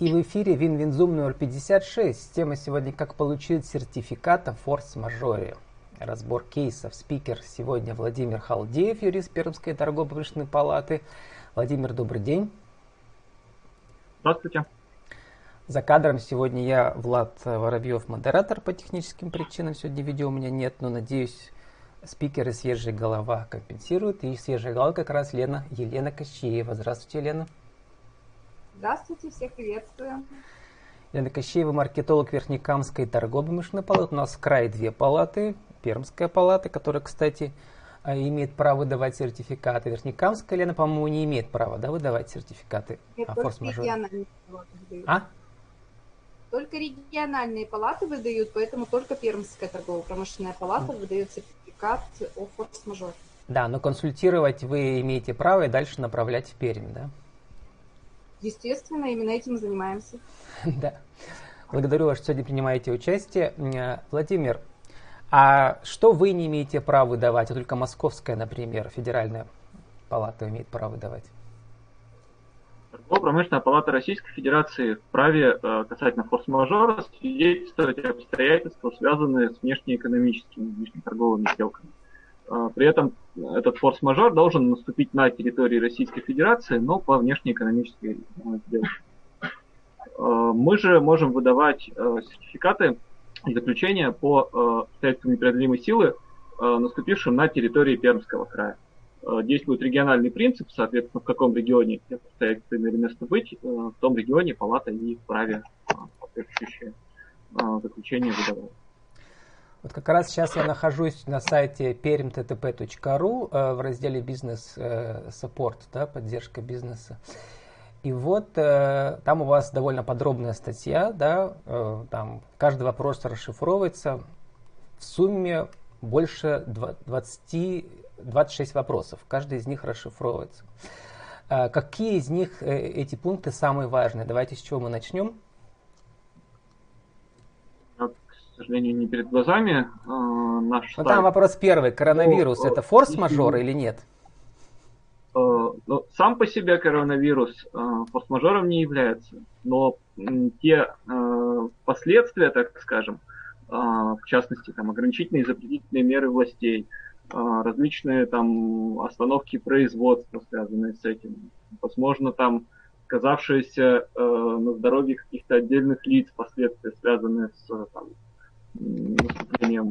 И в эфире WinWin Zoom номер 56. Тема сегодня «Как получить сертификат о форс-мажоре». Разбор кейсов. Спикер сегодня Владимир Халдеев, юрист Пермской торгово-промышленной палаты. Владимир, добрый день. Здравствуйте. За кадром сегодня я, Влад Воробьев, модератор по техническим причинам. Сегодня видео у меня нет, но надеюсь, спикер и свежая голова компенсируют. И свежая голова как раз Лена, Елена Кощеева. Здравствуйте, Елена. Здравствуйте, всех приветствую. Елена Кощеева, маркетолог Верхнекамской торгово-промышленной палаты. У нас в крае две палаты. Пермская палата, которая, кстати, а, имеет право выдавать сертификаты. Верхнекамская, Лена, по-моему, не имеет права да, выдавать сертификаты Нет, о форс-мажоре. А? Только региональные палаты выдают, поэтому только Пермская торгово-промышленная палата выдает сертификат о форс-мажоре. Да, но консультировать вы имеете право и дальше направлять в Пермь, да? Естественно, именно этим и занимаемся. Да. Благодарю вас, что сегодня принимаете участие. Владимир, а что вы не имеете права выдавать, а только Московская, например, федеральная палата имеет право выдавать? Торгово-промышленная палата Российской Федерации вправе э, касательно форс-мажора свидетельствовать обстоятельства, связанные с внешнеэкономическими, внешнеторговыми сделками. Э, при этом этот форс-мажор должен наступить на территории Российской Федерации, но по внешнеэкономической э, сделке. Мы же можем выдавать сертификаты и заключения по обстоятельствам непреодолимой силы, наступившим на территории Пермского края. Действует региональный принцип, соответственно, в каком регионе обстоятельства имели место быть, в том регионе палата и вправе соответствующее заключение выдавать. Вот как раз сейчас я нахожусь на сайте perimttp.ru э, в разделе бизнес-саппорт, э, да, поддержка бизнеса. И вот э, там у вас довольно подробная статья, да, там каждый вопрос расшифровывается. В сумме больше 20, 26 вопросов, каждый из них расшифровывается. Какие из них эти пункты самые важные? Давайте с чего мы начнем? Сожалению, не перед глазами. Э, наш ну, там вопрос первый. Коронавирус это форс-мажор или нет? Э, ну, сам по себе коронавирус э, форс-мажором не является, но те последствия, так скажем, в частности, там, ограничительные и запретительные меры властей, различные там остановки производства, связанные с этим, возможно, там сказавшиеся на здоровье каких-то отдельных лиц последствия, связанные с там, наступлением,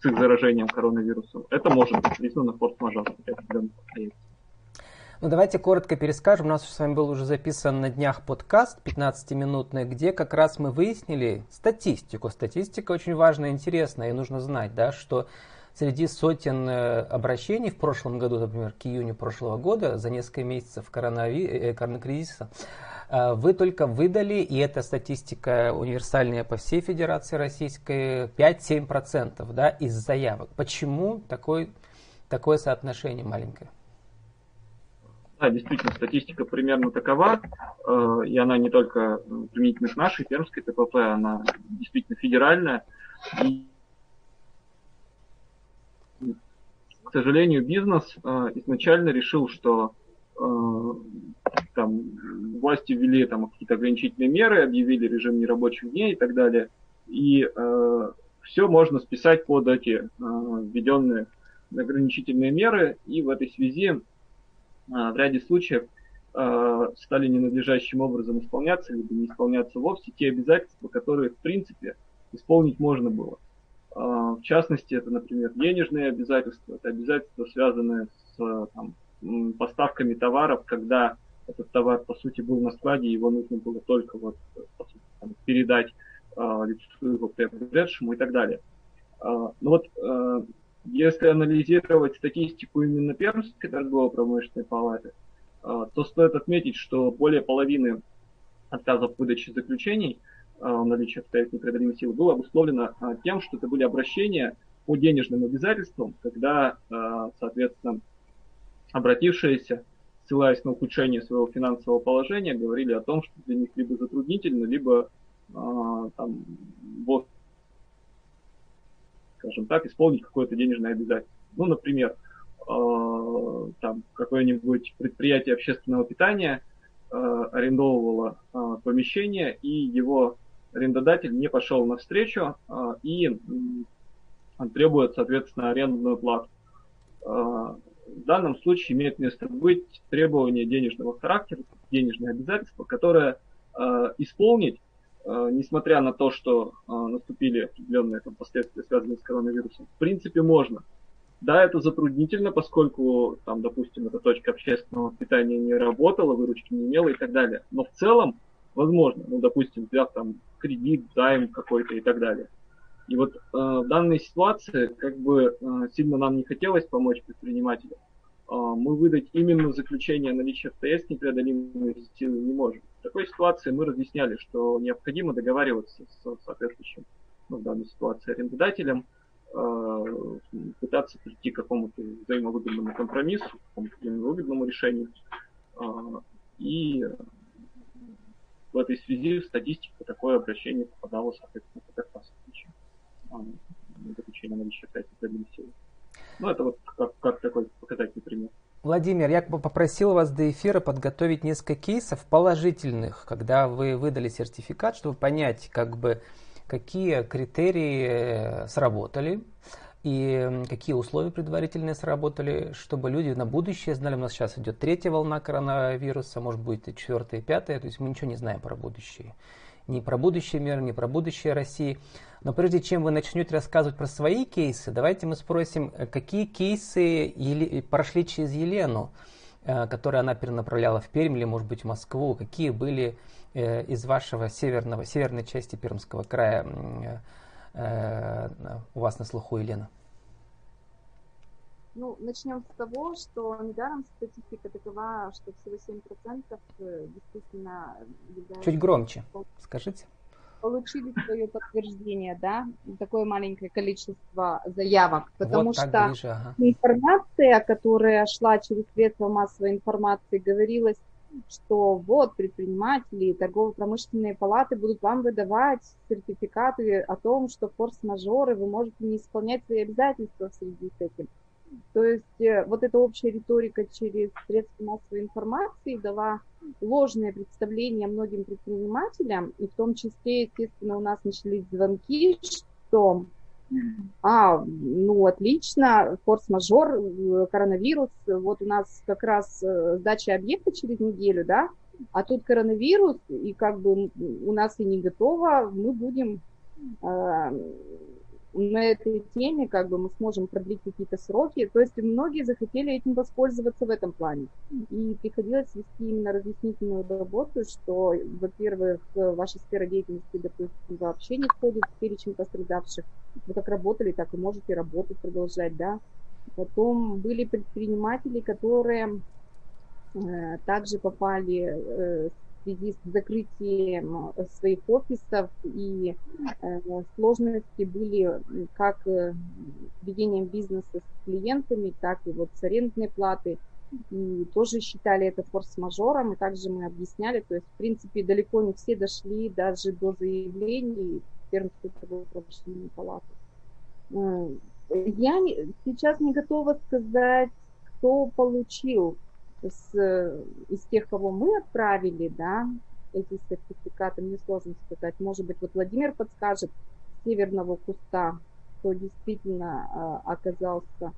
с их заражением коронавирусом, это может быть признано форс-мажором ну, давайте коротко перескажем. У нас с вами был уже записан на днях подкаст 15-минутный, где как раз мы выяснили статистику. Статистика очень важная интересная, и нужно знать, да, что среди сотен э, обращений в прошлом году, например, к июню прошлого года, за несколько месяцев коронави... Э, коронакризиса, вы только выдали, и эта статистика универсальная по всей Федерации Российской, 5-7% да, из заявок. Почему такой, такое соотношение маленькое? Да, действительно, статистика примерно такова, э, и она не только применительно к нашей пермской ТПП, она действительно федеральная. И, к сожалению, бизнес э, изначально решил, что э, там власти ввели там какие-то ограничительные меры, объявили режим нерабочих дней и так далее. И э, все можно списать под эти э, введенные ограничительные меры. И в этой связи э, в ряде случаев э, стали ненадлежащим образом исполняться, либо не исполняться вовсе те обязательства, которые в принципе исполнить можно было. Э, в частности, это, например, денежные обязательства, это обязательства, связанные с там, поставками товаров, когда этот товар, по сути, был на складе, его нужно было только вот, по сути, там, передать э, лицу приобретшему и так далее. Э, ну вот, э, если анализировать статистику именно Пермской торгово-промышленной палаты, э, то стоит отметить, что более половины отказов в выдаче заключений э, о наличии обстоятельств непреодолимой силы было обусловлено э, тем, что это были обращения по денежным обязательствам, когда, э, соответственно, обратившиеся ссылаясь на ухудшение своего финансового положения, говорили о том, что для них либо затруднительно, либо э, там, вот, скажем так, исполнить какое-то денежное обязательство. Ну, например, э, там какое-нибудь предприятие общественного питания э, арендовывала помещение, и его арендодатель не пошел навстречу и требует, соответственно, арендную плату. В данном случае имеет место быть требование денежного характера, денежные обязательства, которое исполнить Э, несмотря на то, что э, наступили определенные там, последствия, связанные с коронавирусом, в принципе, можно. Да, это затруднительно, поскольку, там, допустим, эта точка общественного питания не работала, выручки не имела и так далее. Но в целом, возможно, ну, допустим, взяв там кредит, займ какой-то и так далее. И вот э, в данной ситуации, как бы э, сильно нам не хотелось помочь предпринимателям, э, мы выдать именно заключение о наличии ФТС непреодолимой силы не можем такой ситуации мы разъясняли, что необходимо договариваться с соответствующим, ну, в данной ситуации, арендодателем, пытаться прийти к какому-то взаимовыгодному компромиссу, к какому-то взаимовыгодному решению. И в этой связи в статистику такое обращение попадало, соответственно, как раз в случае заключения наличия определенной силы. Ну, это вот как, как такой показательный пример. Владимир, я попросил вас до эфира подготовить несколько кейсов положительных, когда вы выдали сертификат, чтобы понять, как бы, какие критерии э, сработали и какие условия предварительные сработали, чтобы люди на будущее знали. У нас сейчас идет третья волна коронавируса, может быть и четвертая, и пятая, то есть мы ничего не знаем про будущее. Ни про будущее мира, ни про будущее России. Но прежде чем вы начнете рассказывать про свои кейсы, давайте мы спросим, э, какие кейсы Ели... прошли через Елену, э, которые она перенаправляла в Пермь или, может быть, в Москву, какие были э, из вашего северного, северной части Пермского края у вас на слуху, Елена? Ну, начнем с того, что недаром статистика такова, что всего 7% действительно являются... Чуть громче, скажите получили свое подтверждение, да, такое маленькое количество заявок, потому вот что ближе, ага. информация, которая шла через средства массовой информации, говорилось, что вот предприниматели и торгово-промышленные палаты будут вам выдавать сертификаты о том, что форс-мажоры, вы можете не исполнять свои обязательства в связи с этим. То есть э, вот эта общая риторика через средства массовой информации дала ложное представление многим предпринимателям, и в том числе, естественно, у нас начались звонки, что а, ну отлично, форс-мажор, э, коронавирус, вот у нас как раз э, сдача объекта через неделю, да, а тут коронавирус, и как бы у нас и не готово, мы будем на этой теме как бы мы сможем продлить какие-то сроки. То есть многие захотели этим воспользоваться в этом плане. И приходилось вести именно разъяснительную работу, что, во-первых, ваша сфера деятельности, допустим, вообще не входит в перечень пострадавших. Вы как работали, так и можете работать, продолжать, да. Потом были предприниматели, которые э, также попали э, связи с закрытием э, своих офисов, и э, сложности были как э, ведением бизнеса с клиентами, так и вот с арендной платой. И тоже считали это форс-мажором, и также мы объясняли, то есть, в принципе, далеко не все дошли даже до заявлений в Пермскую торгово-промышленную палату. Я сейчас не готова сказать, кто получил с, из тех, кого мы отправили, да, эти сертификаты, мне сложно сказать. Может быть, вот Владимир подскажет северного куста, кто действительно э, оказался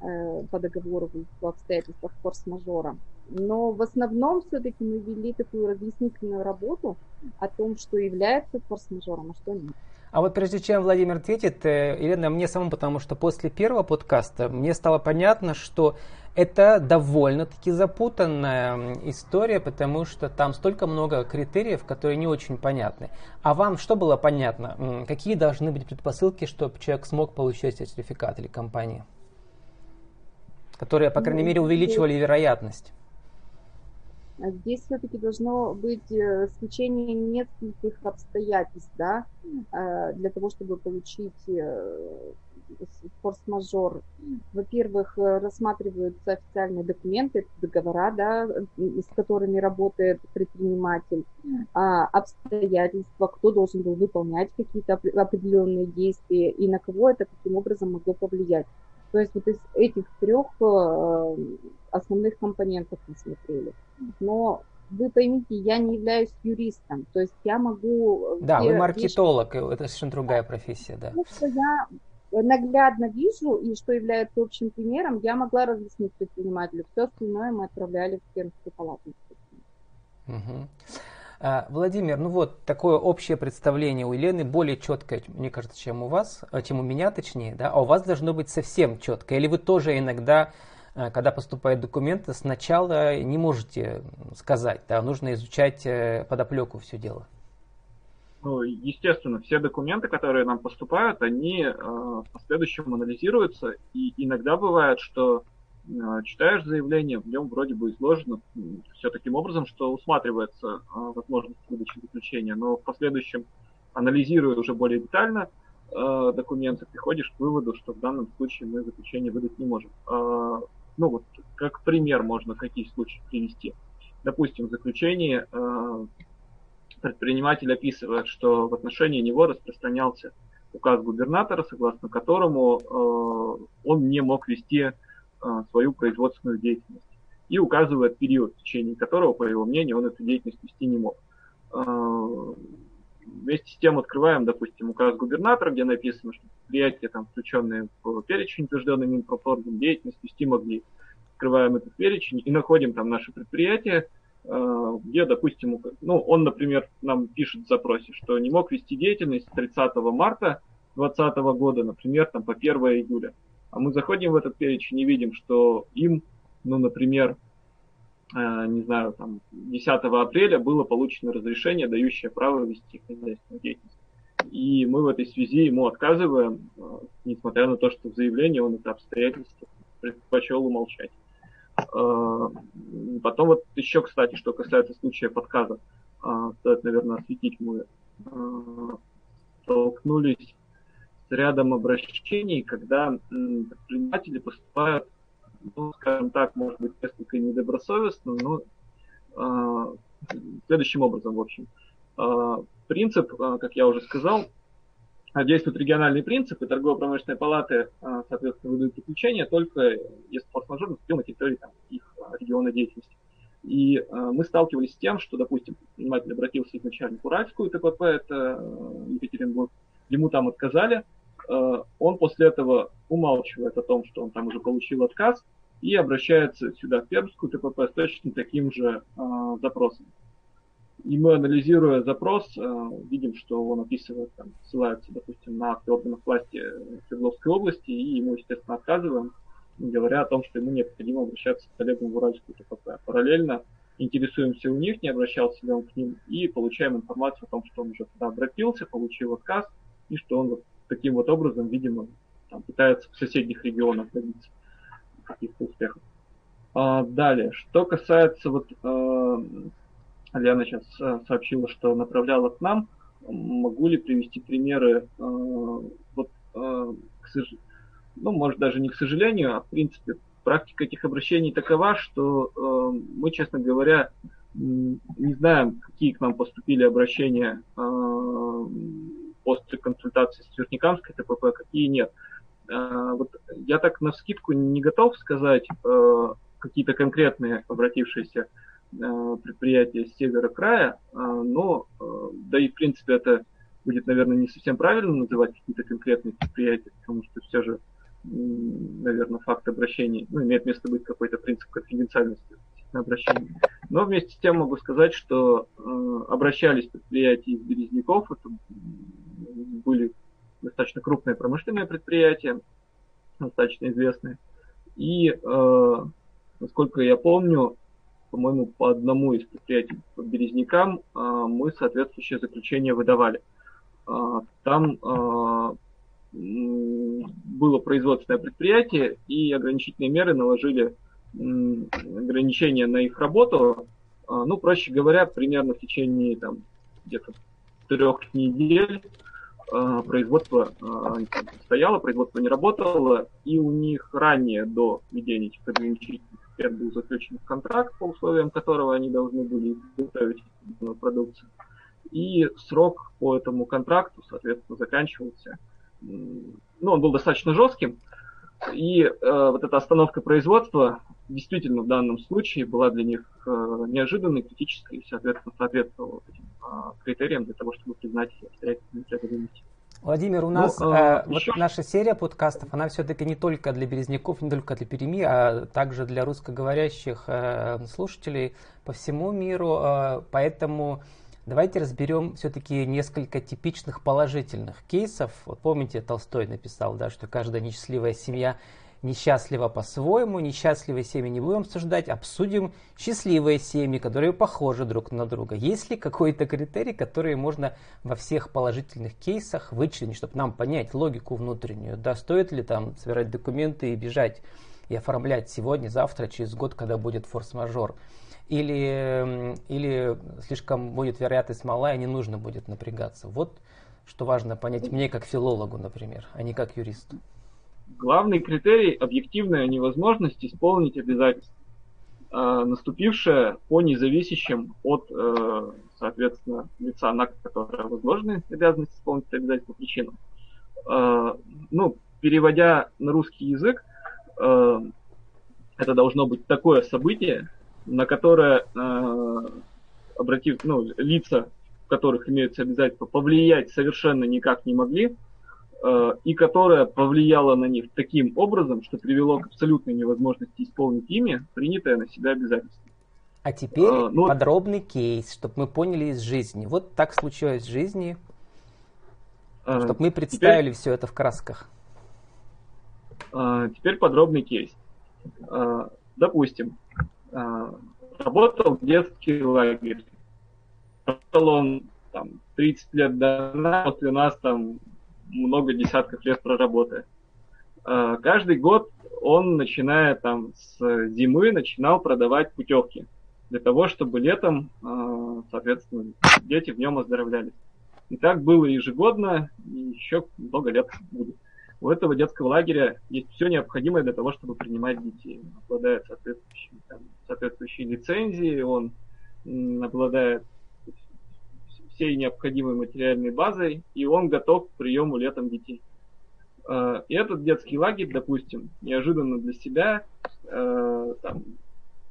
э, по договору в обстоятельствах форс-мажора. Но в основном все-таки мы вели такую разъяснительную работу о том, что является форс-мажором, а что нет. А вот прежде чем Владимир ответит, э, Елена, мне самому, потому что после первого подкаста мне стало понятно, что это довольно-таки запутанная история, потому что там столько много критериев, которые не очень понятны. А вам что было понятно? Какие должны быть предпосылки, чтобы человек смог получить сертификат или компания? Которые, по крайней ну, мере, увеличивали вероятность. А здесь все-таки должно быть э, исключение нескольких обстоятельств, да, э, для того, чтобы получить э, форс-мажор. Во-первых, рассматриваются официальные документы, договора, да, с которыми работает предприниматель, а, обстоятельства, кто должен был выполнять какие-то определенные действия и на кого это каким образом могло повлиять. То есть вот из этих трех основных компонентов мы смотрели. Но вы поймите, я не являюсь юристом, то есть я могу... Да, вы маркетолог, вещи... это совершенно другая профессия, да. Потому что я наглядно вижу и что является общим примером, я могла разъяснить предпринимателю. Все остальное мы отправляли в Пермскую палату. Угу. А, Владимир, ну вот такое общее представление у Елены более четкое, мне кажется, чем у вас, а, чем у меня точнее, да, а у вас должно быть совсем четкое. Или вы тоже иногда, а, когда поступают документы, сначала не можете сказать, да, нужно изучать э, подоплеку все дело. Ну, естественно, все документы, которые нам поступают, они э, в последующем анализируются, и иногда бывает, что Э, читаешь заявление, в нем вроде бы изложено все таким образом, что усматривается э, возможность выдачи заключения, но в последующем, анализируя уже более детально э, документы, приходишь к выводу, что в данном случае мы заключение выдать не можем. Ну вот, как пример можно какие случаи привести. Допустим, в заключении предприниматель описывает, что в отношении него распространялся указ губернатора, согласно которому он не мог вести а, свою производственную деятельность и указывает период, в течение которого, по его мнению, он эту деятельность вести не мог. А, вместе с тем открываем, допустим, указ губернатора, где написано, что предприятия, там, включенные в перечень, утвержденный Минпромторгом, деятельность вести могли. Открываем этот перечень и находим там наше предприятие, где, допустим, ну, он, например, нам пишет в запросе, что не мог вести деятельность с 30 марта 2020 года, например, там, по 1 июля. А мы заходим в этот перечень и видим, что им, ну, например, э, не знаю, там, 10 апреля было получено разрешение, дающее право вести хозяйственную деятельность. И мы в этой связи ему отказываем, э, несмотря на то, что в заявлении он это обстоятельство предпочел умолчать. Э, потом вот еще, кстати, что касается случая отказа, э, стоит, наверное, осветить, мы э, столкнулись рядом обращений, когда предприниматели поступают, ну, скажем так, может быть, несколько недобросовестно, но следующим образом, в общем. Принцип, как я уже сказал, действует региональный принцип, и торгово-промышленные палаты, э, соответственно, выдают заключение только если форс-мажор наступил на территории там, их региона деятельности. И э, мы сталкивались с тем, что, допустим, предприниматель обратился к Уральскую ТПП, это э, Екатеринбург, ему там отказали, Э, он после этого умалчивает о том, что он там уже получил отказ, и обращается сюда, в Пермскую ТПП, с точно таким же э, запросом. И мы, анализируя запрос, э, видим, что он описывает, там, ссылается, допустим, на акты органов власти Свердловской области, и ему, естественно, отказываем, говоря о том, что ему необходимо обращаться к коллегам в Уральскую ТПП. Параллельно интересуемся у них, не обращался ли он к ним, и получаем информацию о том, что он уже туда обратился, получил отказ, и что он вот таким вот образом, видимо, там, пытается в соседних регионах добиться каких-то успехов. А, далее, что касается вот Лена сейчас э, сообщила, что направляла к нам, могу ли привести примеры, э, вот, э, к сож... ну, может даже не к сожалению, а в принципе практика этих обращений такова, что мы, честно говоря, не знаем, какие к нам поступили обращения после консультации с Свердникамской ТПП, какие нет. Вот я так на скидку не готов сказать какие-то конкретные обратившиеся предприятия с севера края, а, но э, да и в принципе это будет, наверное, не совсем правильно называть какие-то конкретные предприятия, потому что все же, наверное, факт обращений, ну, имеет место быть какой-то принцип конфиденциальности обращения. Но вместе с тем могу сказать, что э, обращались предприятия из Березняков, это были достаточно крупные промышленные предприятия, достаточно известные. И, э, насколько я помню, по-моему, по одному из предприятий по Березнякам э, мы соответствующее заключение выдавали. Э, там э, было производственное предприятие, и ограничительные меры наложили ограничения на их работу. Ну, проще говоря, примерно в течение там, где-то трех недель производство стояло, производство не работало, и у них ранее до введения этих ограничительных мер был заключен контракт, по условиям которого они должны были изготовить продукцию. И срок по этому контракту, соответственно, заканчивался. Ну, он был достаточно жестким, И э, вот эта остановка производства действительно в данном случае была для них э, неожиданной, критической и, соответственно, соответствовала этим э, критериям для того, чтобы признать обстоятельства необходимости. Владимир, у ну, нас ну, э, вот наша серия подкастов, она все-таки не только для березняков, не только для Перми, а также для русскоговорящих э, слушателей по всему миру. Э, поэтому давайте разберем все-таки несколько типичных положительных кейсов. Вот помните, Толстой написал, да, что каждая несчастливая семья несчастлива по-своему, несчастливые семьи не будем обсуждать, обсудим счастливые семьи, которые похожи друг на друга. Есть ли какой-то критерий, который можно во всех положительных кейсах вычленить, чтобы нам понять логику внутреннюю? Да, стоит ли там собирать документы и бежать и оформлять сегодня, завтра, через год, когда будет форс-мажор? Или, или слишком будет вероятность мала, и не нужно будет напрягаться? Вот что важно понять мне как филологу, например, а не как юристу. Главный критерий – объективная невозможность исполнить обязательства, э, наступившее по независящим от, э, соответственно, лица, на которое возложены обязанности исполнить обязательства причинам. Э, ну, переводя на русский язык, это должно быть такое событие, на которое обратив, ну, лица, в которых имеются обязательства, повлиять совершенно никак не могли, и которая повлияла на них таким образом, что привело к абсолютной невозможности исполнить ими принятое на себя обязательство. А теперь а, ну, подробный кейс, чтобы мы поняли из жизни. Вот так случилось в жизни, а, чтобы мы представили теперь, все это в красках. А, теперь подробный кейс. А, допустим, а, работал детский лагерь. Работал он там, 30 лет до нас, после нас там много десятков лет проработая. А, каждый год он, начиная там с зимы, начинал продавать путевки для того, чтобы летом, а, соответственно, дети в нем оздоровлялись. И так было ежегодно, и еще много лет будет. У этого детского лагеря есть все необходимое для того, чтобы принимать детей. Он обладает соответствующей, там, соответствующей лицензией, он обладает всей необходимой материальной базой, и он готов к приему летом детей. Э, и этот детский лагерь, допустим, неожиданно для себя э, там,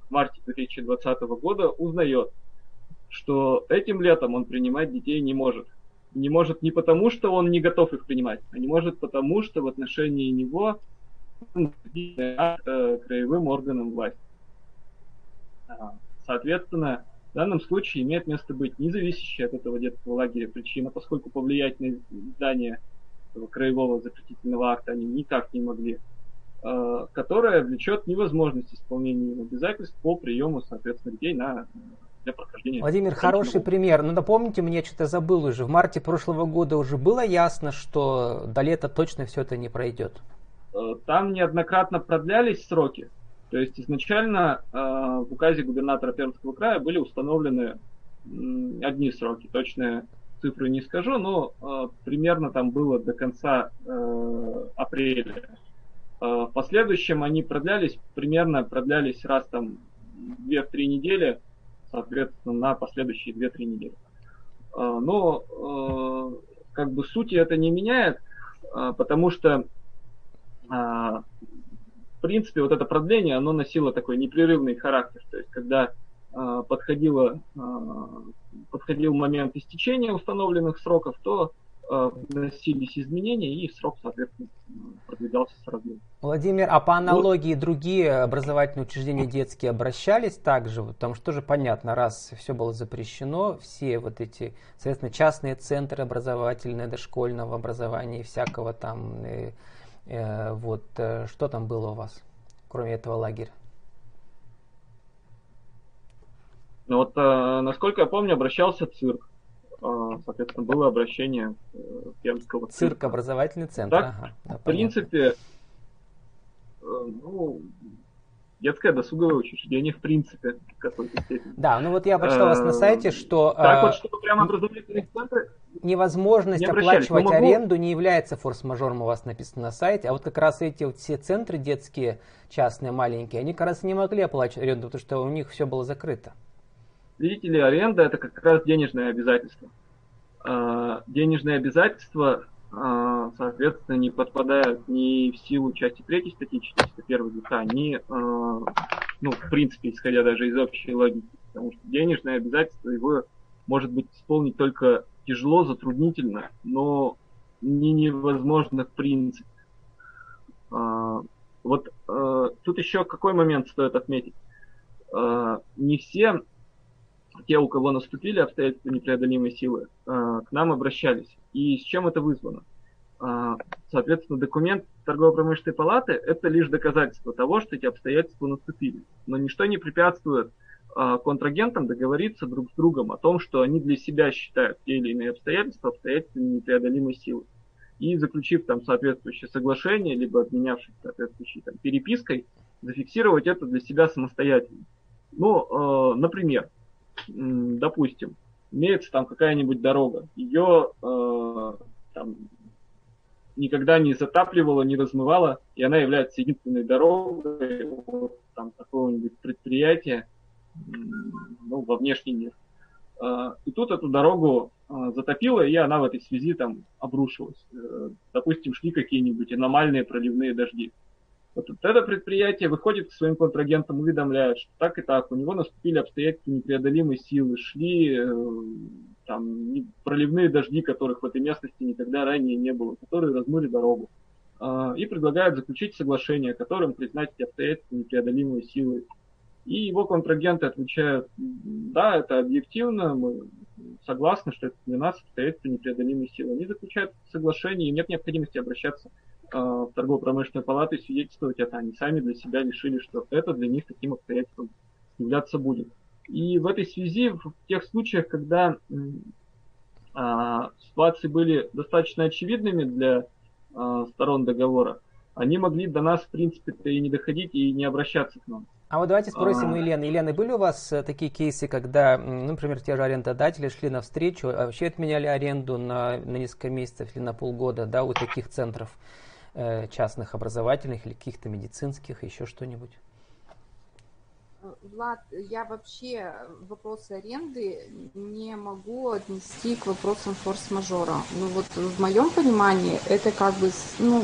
в марте 2020 года узнает, что этим летом он принимать детей не может. Не может не потому, что он не готов их принимать, а не может потому, что в отношении него э, краевым органам власти. Соответственно, в данном случае имеет место быть независящая от этого детского лагеря причина, поскольку повлиять на издание этого краевого запретительного акта они никак не могли, э, которая влечет невозможность исполнения обязательств по приему, соответственно, людей на для прохождения. Владимир, хороший пример. Но напомните мне, что-то забыл уже. В марте прошлого года уже было ясно, что до лета точно все это не пройдет. Э, там неоднократно продлялись сроки. То есть изначально э, в указе губернатора Пермского края были установлены э, одни сроки, точные цифры не скажу, но э, примерно там было до конца э, апреля. Э, в последующем они продлялись, примерно продлялись раз там 2-3 недели, соответственно, на последующие 2-3 недели. Э, но э, как бы сути это не меняет, э, потому что э, в принципе, вот это продление, оно носило такой непрерывный характер. То есть, когда э, подходило, э, подходил момент истечения установленных сроков, то э, вносились изменения, и срок, соответственно, продвигался с разбегом. Владимир, а по аналогии вот. другие образовательные учреждения детские обращались также? Потому что тоже понятно, раз все было запрещено, все вот эти, соответственно, частные центры образовательные, дошкольного образования и всякого там... И вот, э, что там было у вас, кроме этого лагеря? Ну вот, э, насколько я помню, обращался цирк. Соответственно, было обращение Пермского цирка. Цирк, образовательный центр. Так, ага, да, в принципе, ну, детское досуговое учреждение в принципе в какой-то степени. Да, ну вот я прочитал вас на сайте, что... Так вот, что прямо образовательные центры невозможность оплачивать могу... аренду не является форс-мажором, у вас написано на сайте, а вот как раз эти вот все центры детские, частные, маленькие, они как раз не могли оплачивать аренду, потому что у них все было закрыто. Видите ли, аренда это как раз денежное обязательство. А, денежное обязательство соответственно, не подпадают ни в силу части третьей статьи 401 ГК, ни, а, ну, в принципе, исходя даже из общей логики, потому что денежное обязательство его может быть исполнить только тяжело, затруднительно, но не невозможно в принципе. А, вот тут еще какой момент стоит отметить. Не все те, у кого наступили обстоятельства непреодолимой силы, к нам обращались. И с чем это вызвано? А, соответственно, документ торгово-промышленной палаты – это лишь доказательство того, что эти обстоятельства наступили. Но ничто не препятствует а, контрагентам договориться друг с другом о том, что они для себя считают те или иные обстоятельства обстоятельствами непреодолимой силы. И заключив там соответствующее соглашение, либо обменявшись соответствующей там, перепиской, зафиксировать это для себя самостоятельно. Ну, э, например, допустим, имеется там какая-нибудь дорога, ее э, там, никогда не затапливала, не размывала, и она является единственной дорогой вот, там, какого-нибудь предприятия ну, во внешний мир. Э, и тут эту дорогу э, затопило, и она в этой связи там обрушилась. Э, допустим, шли какие-нибудь аномальные проливные дожди. Вот это предприятие выходит к своим контрагентам, уведомляет, что так и так, у него наступили обстоятельства непреодолимой силы, шли э, там проливные дожди, которых в этой местности никогда ранее не было, которые размыли дорогу. Э, и предлагают заключить соглашение, которым признать эти обстоятельства непреодолимой силой. И его контрагенты отвечают, да, это объективно, мы согласны, что это для нас обстоятельства непреодолимой силы. Они заключают соглашение, и нет необходимости обращаться Э, в торгово-промышленную палату и свидетельствовать это. Они сами для себя решили, что это для них таким обстоятельством являться будет. И в этой связи, в тех случаях, когда а, ситуации были достаточно очевидными для а, сторон договора, они могли до нас, в принципе-то, и не доходить, и не обращаться к нам. А вот давайте спросим у Елены. Елены, были у вас э, такие кейсы, когда, ну, например, те же арендодатели шли навстречу, а вообще отменяли аренду на, на несколько месяцев или на полгода, да, у таких центров? Э, частных образовательных или каких-то медицинских, еще что-нибудь? Влад, я вообще вопросы аренды не могу отнести к вопросам форс-мажора. Ну вот в моем понимании это как бы, ну,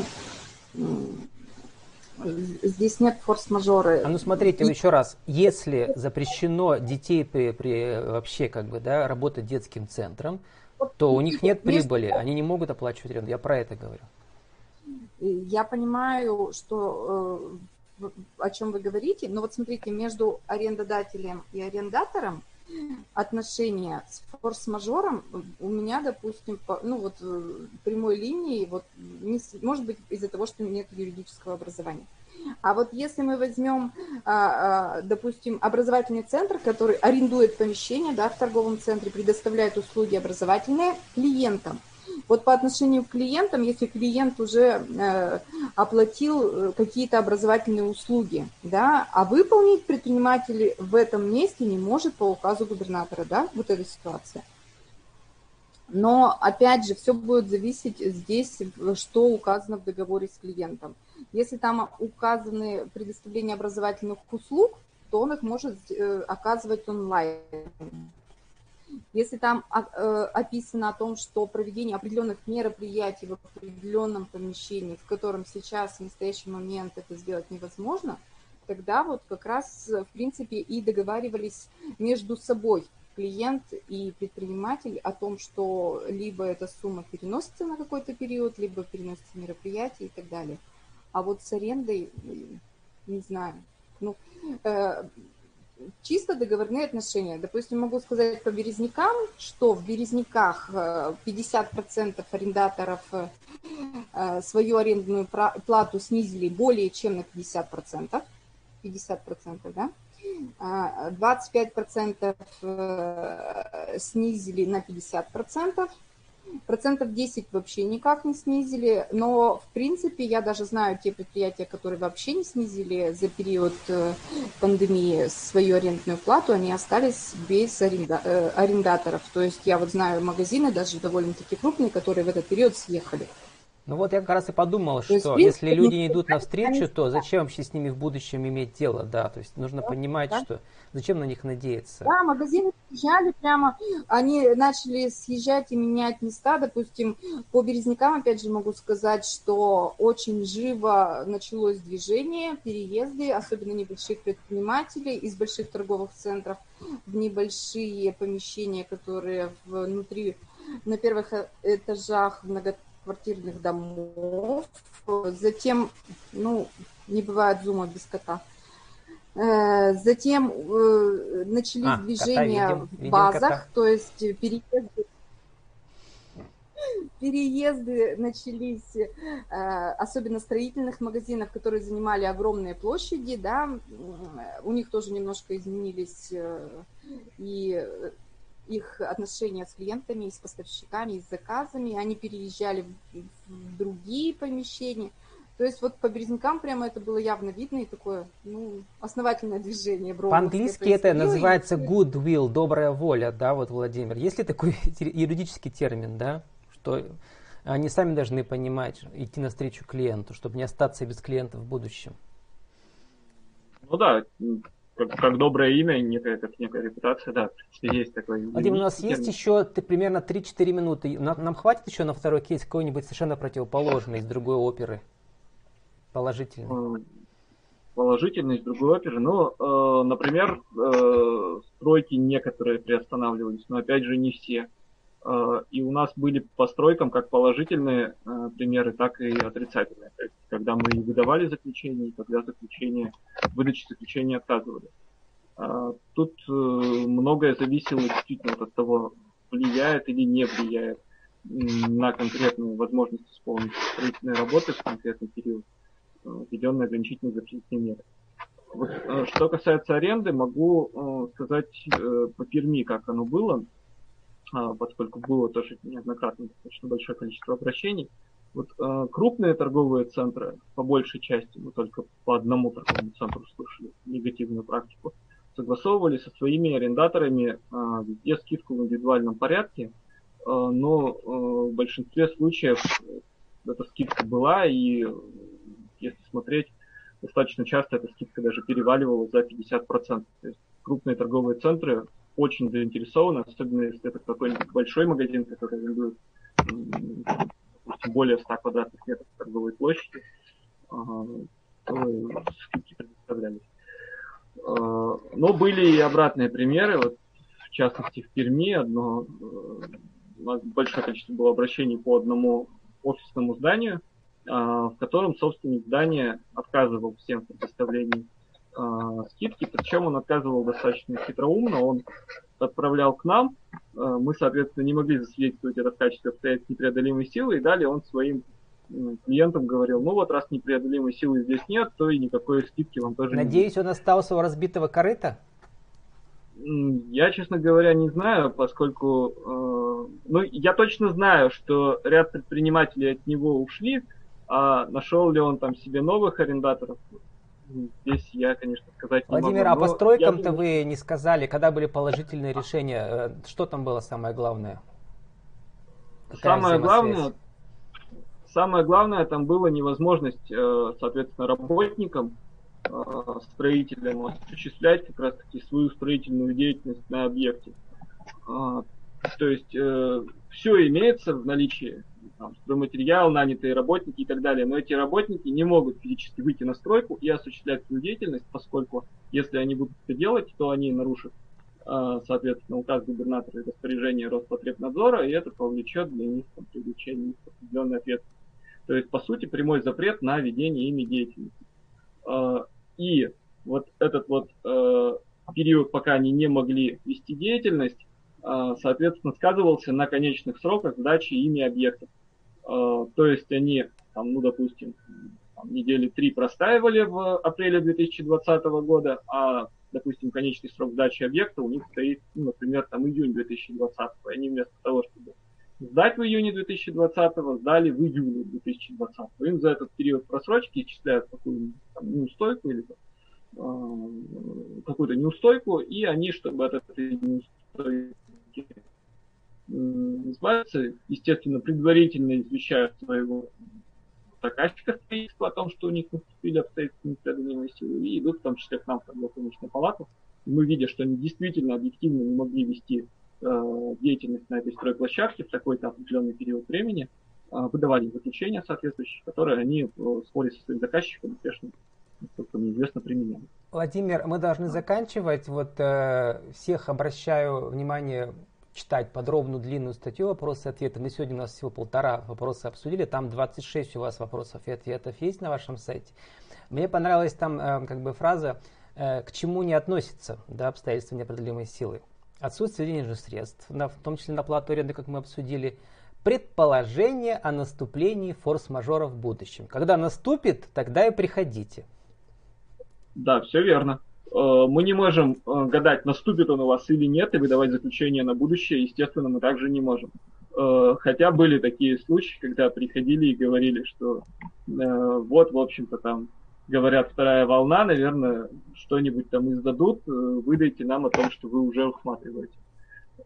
здесь нет форс-мажора. А ну смотрите, И... еще раз, если запрещено детей при, при вообще как бы, да, работать детским центром, то у них нет прибыли, они не могут оплачивать аренду. Я про это говорю. Я понимаю, что э, о чем вы говорите, но вот смотрите, между арендодателем и арендатором отношения с форс-мажором у меня, допустим, по, ну вот э, прямой линии, вот не, может быть из-за того, что нет юридического образования. А вот если мы возьмем, а, а, допустим, образовательный центр, который арендует помещение да, в торговом центре, предоставляет услуги образовательные клиентам, вот по отношению к клиентам, если клиент уже э, оплатил э, какие-то образовательные услуги, да, а выполнить предприниматель в этом месте не может по указу губернатора, да, вот эта ситуация. Но, опять же, все будет зависеть здесь, что указано в договоре с клиентом. Если там указаны предоставление образовательных услуг, то он их может э, оказывать онлайн. Если там а, э, описано о том, что проведение определенных мероприятий в определенном помещении, в котором сейчас в настоящий момент это сделать невозможно, тогда вот как раз, в принципе, и договаривались между собой клиент и предприниматель о том, что либо эта сумма переносится на какой-то период, либо переносится мероприятие и так далее. А вот с арендой, не знаю, ну, э, чисто договорные отношения. Допустим, могу сказать по березнякам, что в березняках 50% э, арендаторов э, свою арендную плату снизили более чем на 50%. 50%, да? 25% э, снизили на 50%, Процентов 10 вообще никак не снизили, но в принципе я даже знаю те предприятия, которые вообще не снизили за период э, пандемии свою арендную плату, они остались без аренда, э, арендаторов. То есть я вот знаю магазины, даже довольно-таки крупные, которые в этот период съехали. Ну вот я как раз и подумал, что есть, если люди не идут навстречу, то зачем вообще с ними в будущем иметь дело, да, то есть нужно да, понимать, да. что зачем на них надеяться. Да, магазины съезжали прямо, они начали съезжать и менять места, допустим, по Березнякам, опять же, могу сказать, что очень живо началось движение, переезды, особенно небольших предпринимателей из больших торговых центров в небольшие помещения, которые внутри на первых этажах много квартирных домов. Затем, ну, не бывает зума без кота. Э, затем э, начались а, движения видим, в базах, кота. то есть переезды, переезды начались, э, особенно строительных магазинов, которые занимали огромные площади, да, у них тоже немножко изменились и их отношения с клиентами, и с поставщиками, и с заказами, они переезжали в, в другие помещения. То есть вот по Березнякам прямо это было явно видно и такое, ну, основательное движение. По-английски это называется goodwill, добрая воля, да, вот, Владимир. Есть ли такой юридический термин, да, что они сами должны понимать, идти навстречу клиенту, чтобы не остаться без клиента в будущем? Ну да, как, как доброе имя, некая, как некая репутация, да, есть такой. Вадим, у нас есть еще ты, примерно 3-4 минуты. Нам, нам хватит еще на второй кейс какой-нибудь совершенно противоположный из другой оперы? Положительный. Положительный из другой оперы. Ну, э, например, э, стройки некоторые приостанавливались, но опять же не все. Э, и у нас были по стройкам как положительные э, примеры, так и отрицательные. То есть, когда мы выдавали заключение, и когда заключение, выдачи заключения отказывали. Э, тут многое зависело действительно от того, влияет или не влияет на конкретную возможность исполнить строительные работы в конкретный период введенные ограничительные запретительные меры. Вот, что касается аренды, могу сказать по Перми, как оно было. А, поскольку было тоже неоднократно достаточно большое количество обращений. Вот э, крупные торговые центры, по большей части, мы только по одному торговому центру слышали негативную практику, согласовывали со своими арендаторами везде скидку в индивидуальном порядке, но в большинстве случаев эта скидка была, и если смотреть, достаточно часто эта скидка даже переваливала за 50%. То есть крупные торговые центры очень заинтересованы, особенно если это какой-нибудь большой магазин, который арендует более 100 квадратных метров торговой площади, скидки предоставлялись. А, но были и обратные примеры, вот в частности в Перми одно, э, у нас большое количество было обращений по одному офисному зданию, а, в котором собственник здания отказывал всем в э, скидки, причем он отказывал достаточно хитроумно, он отправлял к нам, э, мы, соответственно, не могли засвидетельствовать это в качестве обстоятельств непреодолимой силы, и далее он своим клиентам говорил, ну вот раз непреодолимой силы здесь нет, то и никакой скидки вам тоже Надеюсь, не он остался у разбитого корыта? Я, честно говоря, не знаю, поскольку... Э, ну, я точно знаю, что ряд предпринимателей от него ушли, а нашел ли он там себе новых арендаторов, здесь я, конечно, сказать не Владимир, могу. а по стройкам-то вы не сказали, когда были положительные решения, э, что там было самое главное? Какая самое главное, самое главное там было невозможность, э, соответственно, работникам, э, строителям осуществлять как раз таки свою строительную деятельность на объекте. А, то есть все имеется в наличии, там, стройматериал, нанятые работники и так далее. Но эти работники не могут физически выйти на стройку и осуществлять свою деятельность, поскольку если они будут это делать, то они нарушат, а, соответственно, указ губернатора и распоряжение Роспотребнадзора, и это повлечет для них там, привлечение определенной ответственности. То есть, по сути, прямой запрет на ведение ими деятельности. А, и вот этот вот а, период, пока они не могли вести деятельность, соответственно, сказывался на конечных сроках сдачи ими объектов. А, то есть они, там, ну, допустим, там, недели три простаивали в апреле 2020 года, а, допустим, конечный срок сдачи объекта у них стоит, ну, например, там июнь 2020. И они вместо того, чтобы сдать в июне 2020, сдали в июне 2020. Им за этот период просрочки исчисляют какую-нибудь неустойку или э, какую-то неустойку, и они, чтобы от этой избавиться, естественно, предварительно извещают своего заказчика строительства о том, что у них наступили обстоятельства непреодолимой силы, и идут в том числе к нам в торгово-промышленную палату. И мы, видя, что они действительно объективно не могли вести э, деятельность на этой стройплощадке в такой-то определенный период времени, э, выдавали заключения соответствующие, которые они в споре со своим заказчиком успешно, насколько мне известно, применяли. Владимир, мы должны заканчивать. Вот э, всех обращаю внимание читать подробную длинную статью вопросы и ответы. Мы сегодня у нас всего полтора вопроса обсудили, там 26 у вас вопросов и ответов есть на вашем сайте. Мне понравилась там э, как бы фраза, э, к чему не относится да, обстоятельства неопределимой силы. Отсутствие денежных средств, на, в том числе на плату аренды, как мы обсудили, предположение о наступлении форс-мажора в будущем. Когда наступит, тогда и приходите. Да, все верно. Э, мы не можем э, гадать, наступит он у вас или нет, и выдавать заключение на будущее, естественно, мы также не можем. Э, хотя были такие случаи, когда приходили и говорили, что вот, в общем-то, там, говорят, вторая волна, наверное, что-нибудь там издадут, выдайте нам о том, что вы уже усматриваете.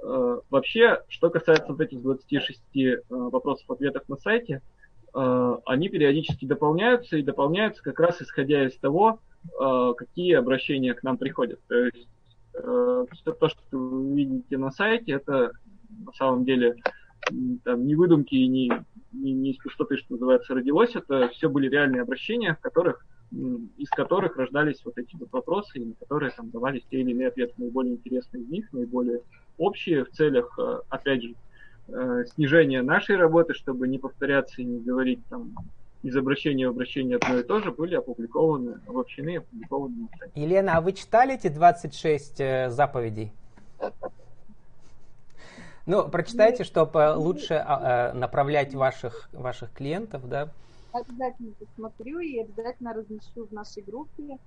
Вообще, что касается вот этих 26 вопросов-ответов на сайте, они периодически дополняются, и дополняются как раз исходя из того, какие обращения к нам приходят. То есть э, все то, что вы видите на сайте, это на самом деле там, не выдумки и не, не, не из пустоты, что называется, родилось. Это все были реальные обращения, в которых, из которых рождались вот эти вот вопросы, и на которые там давались те или иные ответы, наиболее интересные из них, наиболее общие в целях, э, опять же, снижения нашей работы, чтобы не повторяться и не говорить там из обращения в обращение одно и то же были опубликованы, обобщены и опубликованы на сайте. Елена, а вы читали эти 26 э, заповедей? Ну, прочитайте, чтобы лучше а, э, направлять ваших, ваших клиентов, да? Обязательно посмотрю и обязательно размещу в нашей группе,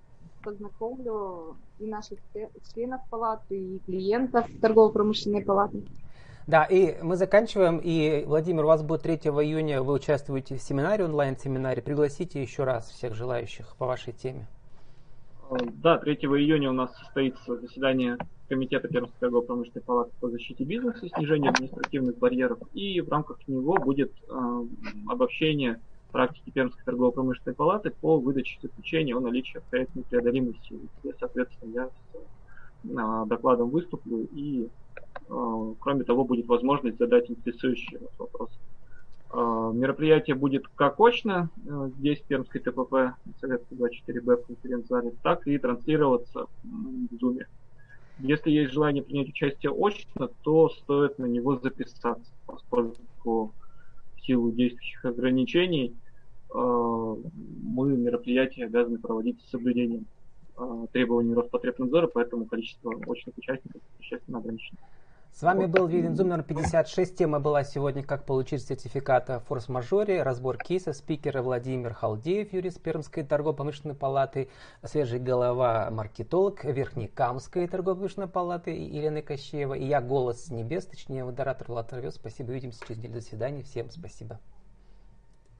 познакомлю и наших членов палаты, и клиентов торгово-промышленной палаты. Да, и мы заканчиваем. И, Владимир, у вас будет 3 июня, вы участвуете в семинаре, онлайн-семинаре. Пригласите еще раз всех желающих по вашей теме. Да, 3 июня у нас состоится заседание Комитета Пермской торгово-промышленной палаты по защите бизнеса и снижению административных барьеров. И в рамках него будет э, обобщение практики Пермской торгово-промышленной палаты по выдаче заключения о наличии преодолимой силы. Где, соответственно, я с э, докладом выступлю и кроме того, будет возможность задать интересующие вас вопросы. А, мероприятие будет как очно э, здесь, в Пермской ТПП, Советской 24Б в конференц-зале, так и транслироваться в Zoom. Если есть желание принять участие очно, то стоит на него записаться, поскольку в силу действующих ограничений а, мы мероприятие обязаны проводить с соблюдением требований Роспотребнадзора, поэтому количество очных участников существенно ограничено. С вами был Видензум номер 56. Тема была сегодня «Как получить сертификат о форс-мажоре», разбор кейса, спикеры Владимир Халдеев, юрист Пермской торгово-промышленной палаты, свежий голова, маркетолог Верхнекамской торгово-промышленной палаты Елена Кощеева, и я, голос небес, точнее, модератор Влад Спасибо, увидимся через неделю. До свидания, всем спасибо.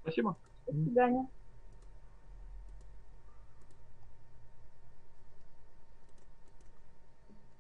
Спасибо. До свидания.